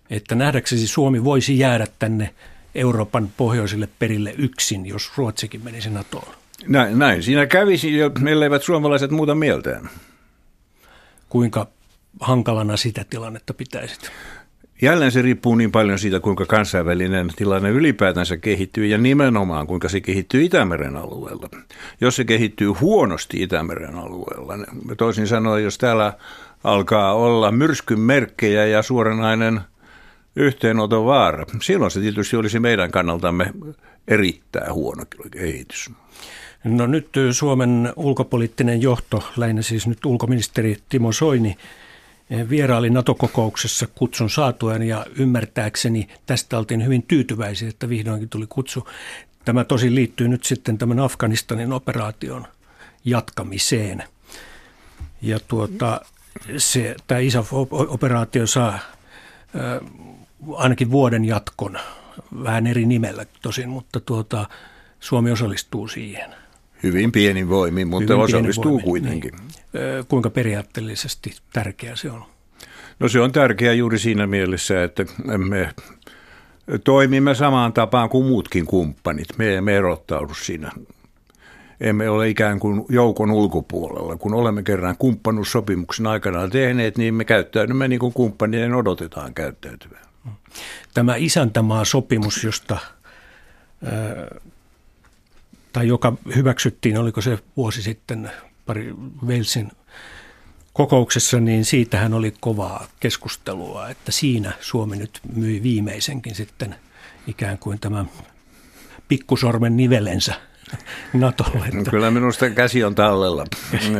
[SPEAKER 1] Että nähdäksesi Suomi voisi jäädä tänne Euroopan pohjoisille perille yksin, jos Ruotsikin menisi NATOon?
[SPEAKER 2] Näin, näin. siinä kävisi, eivät suomalaiset muuta mieltään.
[SPEAKER 1] Kuinka hankalana sitä tilannetta pitäisit?
[SPEAKER 2] Jälleen se riippuu niin paljon siitä, kuinka kansainvälinen tilanne ylipäätänsä kehittyy ja nimenomaan kuinka se kehittyy Itämeren alueella. Jos se kehittyy huonosti Itämeren alueella, niin toisin sanoen, jos täällä alkaa olla myrskyn merkkejä ja suoranainen yhteenoton vaara, silloin se tietysti olisi meidän kannaltamme erittäin huono kehitys.
[SPEAKER 1] No nyt Suomen ulkopoliittinen johto, lähinnä siis nyt ulkoministeri Timo Soini, vieraili NATO-kokouksessa kutsun saatuen ja ymmärtääkseni tästä oltiin hyvin tyytyväisiä, että vihdoinkin tuli kutsu. Tämä tosi liittyy nyt sitten tämän Afganistanin operaation jatkamiseen. Ja tuota, se, tämä ISAF-operaatio saa ainakin vuoden jatkon, vähän eri nimellä tosin, mutta tuota, Suomi osallistuu siihen.
[SPEAKER 2] Hyvin pienin voimin, mutta Hyvin osallistuu voimin, kuitenkin. Niin
[SPEAKER 1] kuinka periaatteellisesti tärkeä se on?
[SPEAKER 2] No se on tärkeä juuri siinä mielessä, että me toimimme samaan tapaan kuin muutkin kumppanit. Me emme erottaudu siinä. Emme ole ikään kuin joukon ulkopuolella. Kun olemme kerran kumppanuussopimuksen aikana tehneet, niin me käyttäydymme niin kuin kumppanien odotetaan käyttäytyvän.
[SPEAKER 1] Tämä isäntämaa-sopimus, josta tai joka hyväksyttiin, oliko se vuosi sitten pari Walesin kokouksessa, niin siitähän oli kovaa keskustelua, että siinä Suomi nyt myi viimeisenkin sitten ikään kuin tämän pikkusormen nivelensä NATOlle.
[SPEAKER 2] Että... Kyllä minusta käsi on tallella.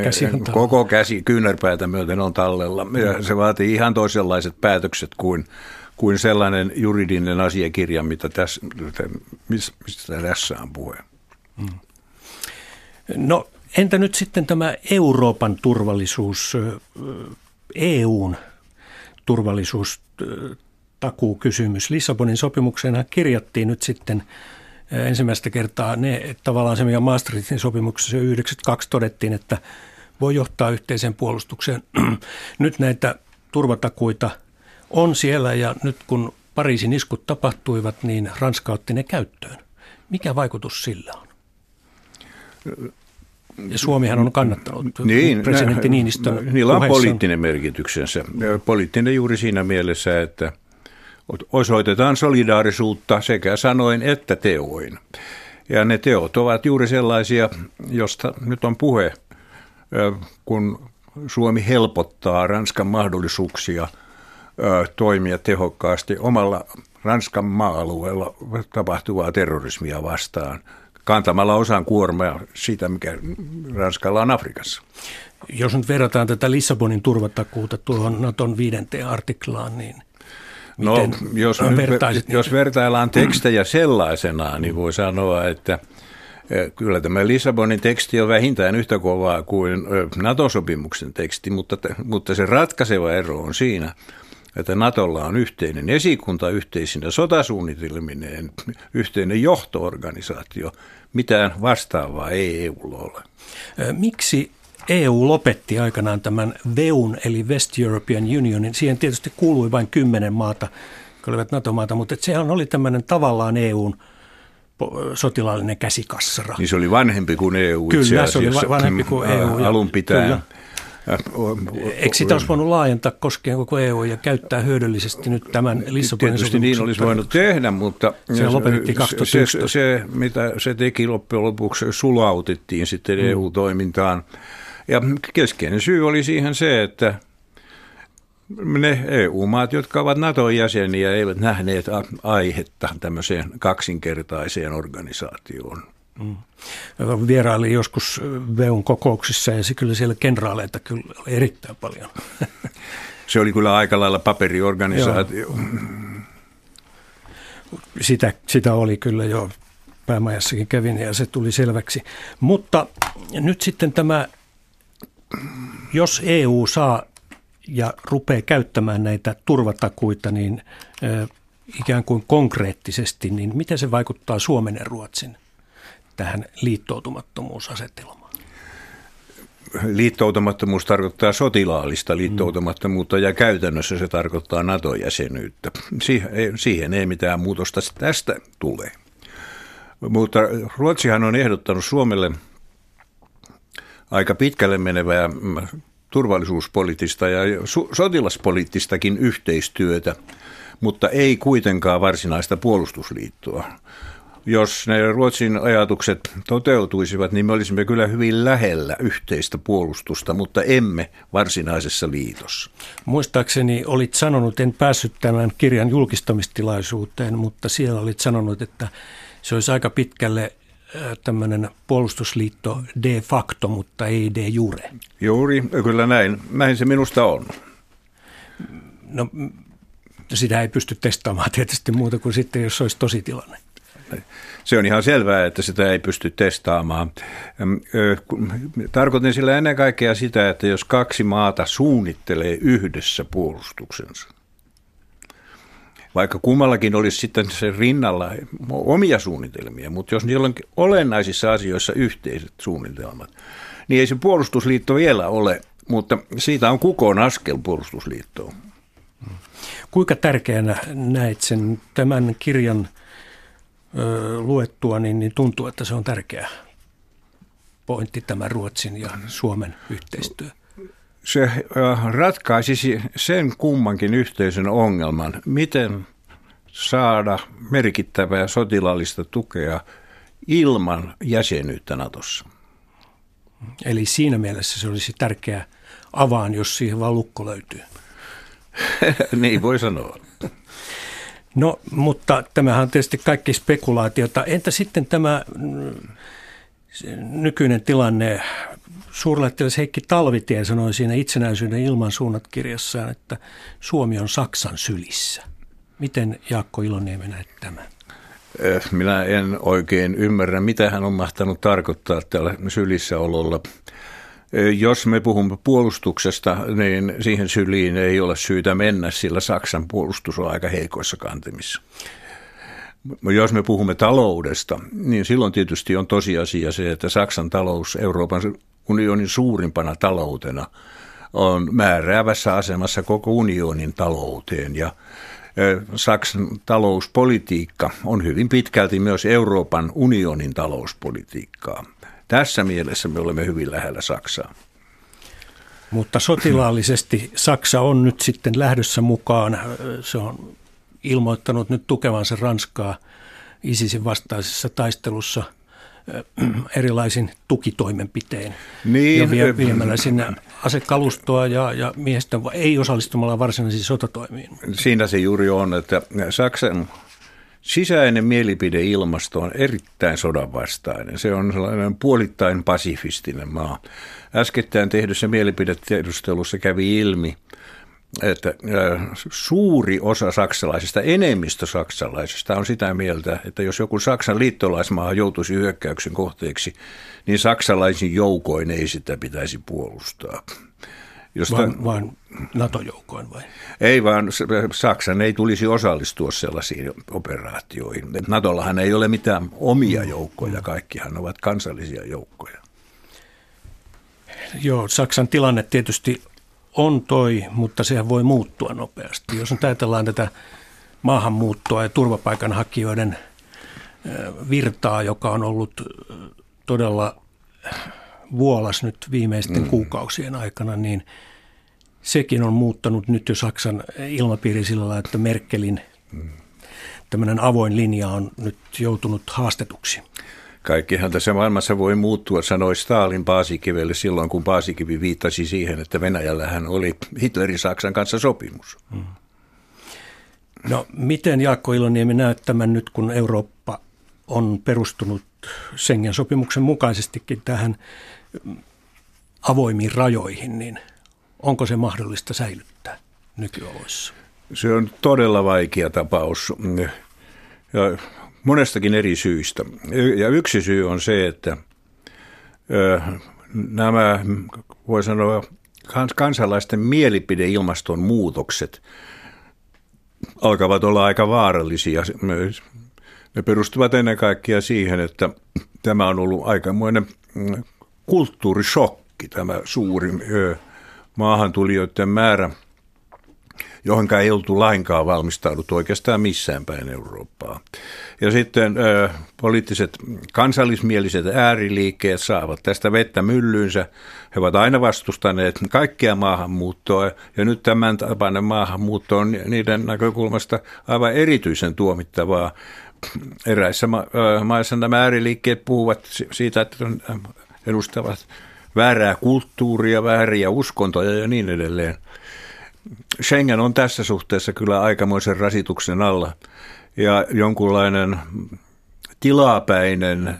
[SPEAKER 2] käsi on tallella. Koko käsi kyynärpäätä myöten on tallella. Ja se vaatii ihan toisenlaiset päätökset kuin, kuin sellainen juridinen asiakirja, mitä tässä, mistä tässä on puhe. Mm.
[SPEAKER 1] No Entä nyt sitten tämä Euroopan turvallisuus, EUn turvallisuus, takuukysymys. Lissabonin sopimukseen kirjattiin nyt sitten ensimmäistä kertaa ne, tavallaan se, mikä Maastrichtin sopimuksessa 92 todettiin, että voi johtaa yhteiseen puolustukseen. nyt näitä turvatakuita on siellä ja nyt kun Pariisin iskut tapahtuivat, niin Ranska otti ne käyttöön. Mikä vaikutus sillä on? Ja Suomihan on kannattanut niin, presidentti Niinistön
[SPEAKER 2] Niillä on poliittinen merkityksensä. Poliittinen juuri siinä mielessä, että osoitetaan solidaarisuutta sekä sanoin että teoin. Ja ne teot ovat juuri sellaisia, josta nyt on puhe, kun Suomi helpottaa Ranskan mahdollisuuksia toimia tehokkaasti omalla Ranskan maa-alueella tapahtuvaa terrorismia vastaan – kantamalla osan kuormaa siitä, mikä Ranskalla on Afrikassa.
[SPEAKER 1] Jos nyt verrataan tätä Lissabonin turvatakuuta tuohon Naton viidenteen artiklaan, niin
[SPEAKER 2] No, jos, jos vertaillaan tekstejä sellaisenaan, niin voi sanoa, että e, kyllä tämä Lissabonin teksti on vähintään yhtä kovaa kuin NATO-sopimuksen teksti, mutta, mutta se ratkaiseva ero on siinä, että Natolla on yhteinen esikunta yhteisinä sotasuunnitelmineen, yhteinen johtoorganisaatio. Mitään vastaavaa ei EUlla ole.
[SPEAKER 1] Miksi EU lopetti aikanaan tämän VEUN eli West European Unionin? Siihen tietysti kuului vain kymmenen maata, jotka olivat NATO-maata, mutta sehän oli tämmöinen tavallaan EUn sotilaallinen käsikassara.
[SPEAKER 2] Niin se oli vanhempi kuin EU
[SPEAKER 1] Kyllä, itse asiassa. se oli vanhempi kuin EU.
[SPEAKER 2] Alun pitäen. Kyllä.
[SPEAKER 1] Eikö sitä olisi voinut laajentaa koskien koko EU ja käyttää hyödyllisesti nyt tämän Lissabonin
[SPEAKER 2] Tietysti niin olisi voinut tehdä, mutta
[SPEAKER 1] se, lopetettiin 2011.
[SPEAKER 2] Se, se, mitä se teki loppujen lopuksi, sulautettiin sitten mm. EU-toimintaan. Ja keskeinen syy oli siihen se, että ne EU-maat, jotka ovat NATO-jäseniä, eivät nähneet aihetta tämmöiseen kaksinkertaiseen organisaatioon.
[SPEAKER 1] Mm. Vieraili joskus VEUn kokouksissa ja se kyllä siellä kenraaleita kyllä oli erittäin paljon.
[SPEAKER 2] Se oli kyllä aika lailla paperiorganisaatio. Joo.
[SPEAKER 1] Sitä, sitä oli kyllä jo päämajassakin kävin ja se tuli selväksi. Mutta nyt sitten tämä, jos EU saa ja rupeaa käyttämään näitä turvatakuita, niin ikään kuin konkreettisesti, niin miten se vaikuttaa Suomen ja Ruotsin tähän liittoutumattomuusasetelmaan?
[SPEAKER 2] Liittoutumattomuus tarkoittaa sotilaallista liittoutumattomuutta ja käytännössä se tarkoittaa NATO-jäsenyyttä. Siihen ei mitään muutosta tästä tule. Mutta Ruotsihan on ehdottanut Suomelle aika pitkälle menevää turvallisuuspoliittista ja sotilaspoliittistakin yhteistyötä, mutta ei kuitenkaan varsinaista puolustusliittoa. Jos ne Ruotsin ajatukset toteutuisivat, niin me olisimme kyllä hyvin lähellä yhteistä puolustusta, mutta emme varsinaisessa liitossa.
[SPEAKER 1] Muistaakseni olit sanonut, en päässyt tämän kirjan julkistamistilaisuuteen, mutta siellä olit sanonut, että se olisi aika pitkälle tämmöinen puolustusliitto de facto, mutta ei de jure.
[SPEAKER 2] Juuri, kyllä näin. Näin se minusta on.
[SPEAKER 1] No, sitä ei pysty testaamaan tietysti muuta kuin sitten, jos olisi tosi tilanne.
[SPEAKER 2] Se on ihan selvää, että sitä ei pysty testaamaan. Tarkoitin sillä ennen kaikkea sitä, että jos kaksi maata suunnittelee yhdessä puolustuksensa, vaikka kummallakin olisi sitten se rinnalla omia suunnitelmia, mutta jos niillä on olennaisissa asioissa yhteiset suunnitelmat, niin ei se puolustusliitto vielä ole, mutta siitä on kukoon askel puolustusliittoon.
[SPEAKER 1] Kuinka tärkeänä näet sen tämän kirjan luettua, niin, niin tuntuu, että se on tärkeä pointti tämä Ruotsin ja Suomen yhteistyö?
[SPEAKER 2] se ratkaisisi sen kummankin yhteisön ongelman, miten saada merkittävää sotilaallista tukea ilman jäsenyyttä Natossa.
[SPEAKER 1] Eli siinä mielessä se olisi tärkeä avaan, jos siihen vaan lukko löytyy.
[SPEAKER 2] niin voi sanoa.
[SPEAKER 1] No, mutta tämähän on tietysti kaikki spekulaatiota. Entä sitten tämä mm, nykyinen tilanne suurlähettiläs Heikki Talvitie sanoi siinä itsenäisyyden ilmansuunnat kirjassaan, että Suomi on Saksan sylissä. Miten Jaakko Iloniemi näet tämän?
[SPEAKER 2] Eh, minä en oikein ymmärrä, mitä hän on mahtanut tarkoittaa tällä sylissä ololla. Eh, jos me puhumme puolustuksesta, niin siihen syliin ei ole syytä mennä, sillä Saksan puolustus on aika heikoissa kantimissa. Jos me puhumme taloudesta, niin silloin tietysti on tosiasia se, että Saksan talous Euroopan unionin suurimpana taloutena on määräävässä asemassa koko unionin talouteen ja Saksan talouspolitiikka on hyvin pitkälti myös Euroopan unionin talouspolitiikkaa. Tässä mielessä me olemme hyvin lähellä Saksaa.
[SPEAKER 1] Mutta sotilaallisesti Saksa on nyt sitten lähdössä mukaan. Se on ilmoittanut nyt tukevansa Ranskaa ISISin vastaisessa taistelussa – erilaisin tukitoimenpiteen niin, ja vie, viemällä sinne asekalustoa ja, ja miestä ei osallistumalla varsinaisiin sotatoimiin.
[SPEAKER 2] Siinä se juuri on, että Saksan sisäinen mielipideilmasto on erittäin sodanvastainen. Se on sellainen puolittain pasifistinen maa. Äskettäin tehdyssä mielipidetiedustelussa kävi ilmi, että suuri osa saksalaisista, enemmistö saksalaisista on sitä mieltä, että jos joku Saksan liittolaismaa joutuisi hyökkäyksen kohteeksi, niin saksalaisin joukoin ei sitä pitäisi puolustaa.
[SPEAKER 1] Josta, vaan, vaan NATO-joukkoin vai?
[SPEAKER 2] Ei, vaan Saksan ei tulisi osallistua sellaisiin operaatioihin. NATOllahan ei ole mitään omia joukkoja, kaikkihan ovat kansallisia joukkoja.
[SPEAKER 1] Joo, Saksan tilanne tietysti on toi, mutta sehän voi muuttua nopeasti. Jos nyt ajatellaan tätä maahanmuuttoa ja turvapaikanhakijoiden virtaa, joka on ollut todella vuolas nyt viimeisten mm. kuukausien aikana, niin sekin on muuttanut nyt jo Saksan ilmapiiri sillä lailla, että Merkelin mm. tämmöinen avoin linja on nyt joutunut haastetuksi.
[SPEAKER 2] Kaikkihan tässä maailmassa voi muuttua, sanoi Stalin Paasikivelle silloin, kun Paasikivi viittasi siihen, että Venäjällähän oli Hitlerin Saksan kanssa sopimus. Hmm.
[SPEAKER 1] No miten Jaakko Iloniemi näet tämän nyt, kun Eurooppa on perustunut Schengen-sopimuksen mukaisestikin tähän avoimiin rajoihin, niin onko se mahdollista säilyttää nykyoloissa?
[SPEAKER 2] Se on todella vaikea tapaus ja monestakin eri syistä. Ja yksi syy on se, että nämä, voi sanoa, kansalaisten mielipideilmaston muutokset alkavat olla aika vaarallisia. Ne perustuvat ennen kaikkea siihen, että tämä on ollut aikamoinen kulttuurishokki, tämä suuri maahantulijoiden määrä, johon ei oltu lainkaan valmistauduttu oikeastaan missään päin Eurooppaa. Ja sitten ö, poliittiset kansallismieliset ääriliikkeet saavat tästä vettä myllyynsä. He ovat aina vastustaneet kaikkia maahanmuuttoa ja nyt tämän tapainen maahanmuutto on niiden näkökulmasta aivan erityisen tuomittavaa. Eräissä ma- maissa nämä ääriliikkeet puhuvat siitä, että edustavat väärää kulttuuria, vääriä uskontoja ja niin edelleen. Schengen on tässä suhteessa kyllä aikamoisen rasituksen alla ja jonkunlainen tilapäinen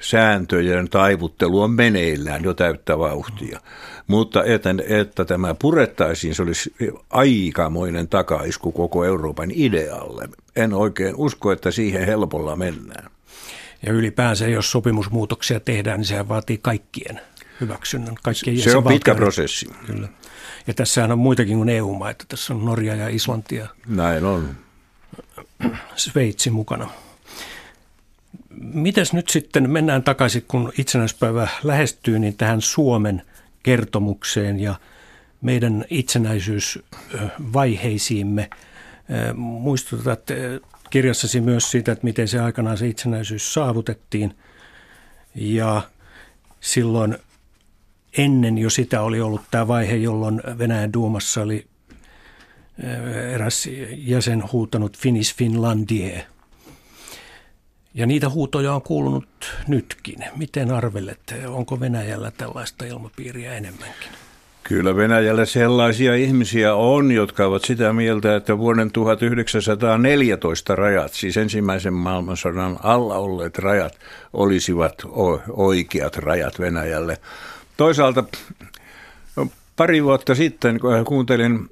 [SPEAKER 2] sääntöjen taivuttelu on meneillään jo täyttä vauhtia. Mutta että, että tämä purettaisiin, se olisi aikamoinen takaisku koko Euroopan idealle. En oikein usko, että siihen helpolla mennään.
[SPEAKER 1] Ja ylipäänsä, jos sopimusmuutoksia tehdään, niin sehän vaatii kaikkien hyväksynnän. Kaikkien
[SPEAKER 2] se on pitkä prosessi.
[SPEAKER 1] Kyllä. Ja tässähän on muitakin kuin EU-maita. Tässä on Norja ja Islanti ja
[SPEAKER 2] Näin on.
[SPEAKER 1] Sveitsi mukana. Mites nyt sitten mennään takaisin, kun itsenäispäivä lähestyy, niin tähän Suomen kertomukseen ja meidän itsenäisyysvaiheisiimme. Muistutat kirjassasi myös siitä, että miten se aikanaan se itsenäisyys saavutettiin. Ja silloin ennen jo sitä oli ollut tämä vaihe, jolloin Venäjän duumassa oli eräs jäsen huutanut Finis Finlandie. Ja niitä huutoja on kuulunut nytkin. Miten arvelet, onko Venäjällä tällaista ilmapiiriä enemmänkin?
[SPEAKER 2] Kyllä Venäjällä sellaisia ihmisiä on, jotka ovat sitä mieltä, että vuoden 1914 rajat, siis ensimmäisen maailmansodan alla olleet rajat, olisivat oikeat rajat Venäjälle. Toisaalta pari vuotta sitten kuuntelin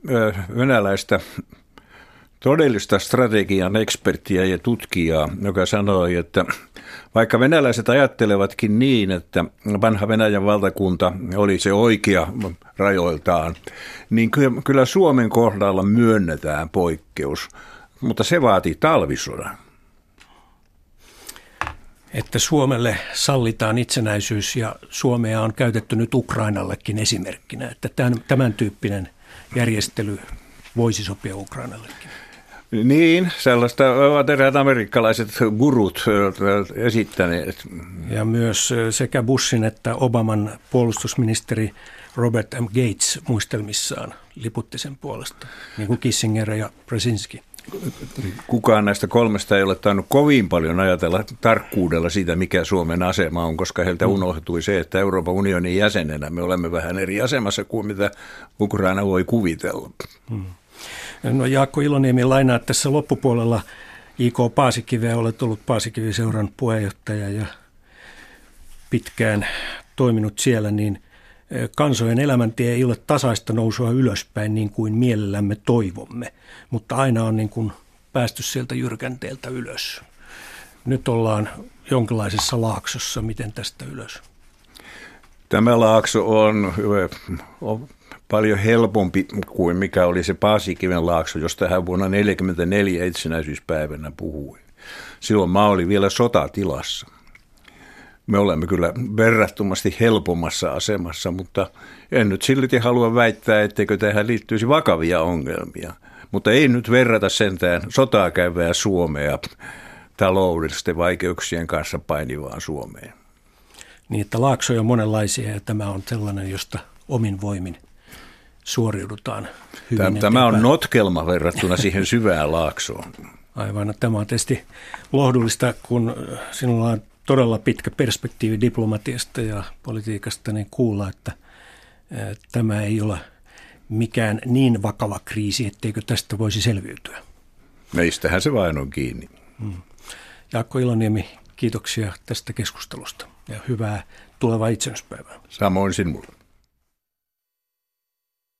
[SPEAKER 2] venäläistä todellista strategian eksperttiä ja tutkijaa, joka sanoi, että vaikka venäläiset ajattelevatkin niin, että vanha Venäjän valtakunta oli se oikea rajoiltaan, niin kyllä Suomen kohdalla myönnetään poikkeus, mutta se vaatii talvisodan
[SPEAKER 1] että Suomelle sallitaan itsenäisyys ja Suomea on käytetty nyt Ukrainallekin esimerkkinä, että tämän, tämän tyyppinen järjestely voisi sopia Ukrainallekin.
[SPEAKER 2] Niin, sellaista ovat eräät amerikkalaiset gurut esittäneet.
[SPEAKER 1] Ja myös sekä Bushin että Obaman puolustusministeri Robert M. Gates muistelmissaan liputti sen puolesta, niin kuin Kissinger ja Brzezinski
[SPEAKER 2] kukaan näistä kolmesta ei ole tainnut kovin paljon ajatella tarkkuudella siitä, mikä Suomen asema on, koska heiltä mm. unohtui se, että Euroopan unionin jäsenenä me olemme vähän eri asemassa kuin mitä Ukraina voi kuvitella. Hmm.
[SPEAKER 1] No Jaakko Iloniemi lainaa tässä loppupuolella IK Paasikiveä, olet ollut Paasikivi-seuran puheenjohtaja ja pitkään toiminut siellä, niin kansojen elämäntie ei ole tasaista nousua ylöspäin niin kuin mielellämme toivomme, mutta aina on niin kuin päästy sieltä jyrkänteeltä ylös. Nyt ollaan jonkinlaisessa laaksossa. Miten tästä ylös?
[SPEAKER 2] Tämä laakso on, on paljon helpompi kuin mikä oli se Paasikiven laakso, josta hän vuonna 1944 itsenäisyyspäivänä puhui. Silloin maa oli vielä sotatilassa me olemme kyllä verrattomasti helpommassa asemassa, mutta en nyt silti halua väittää, etteikö tähän liittyisi vakavia ongelmia. Mutta ei nyt verrata sentään sotaa käyvää Suomea taloudellisten vaikeuksien kanssa painivaan Suomeen.
[SPEAKER 1] Niin, että laaksoja on monenlaisia ja tämä on sellainen, josta omin voimin suoriudutaan hyvin.
[SPEAKER 2] Tämä, tämä on notkelma verrattuna siihen syvään laaksoon.
[SPEAKER 1] Aivan, tämä on tietysti lohdullista, kun sinulla on todella pitkä perspektiivi diplomatiasta ja politiikasta, niin kuulla, että tämä ei ole mikään niin vakava kriisi, etteikö tästä voisi selviytyä.
[SPEAKER 2] Meistähän se vain on kiinni. Hmm.
[SPEAKER 1] Jaakko Iloniemi, Kiitoksia tästä keskustelusta ja hyvää tulevaa itsenäispäivää.
[SPEAKER 2] Samoin sinulle.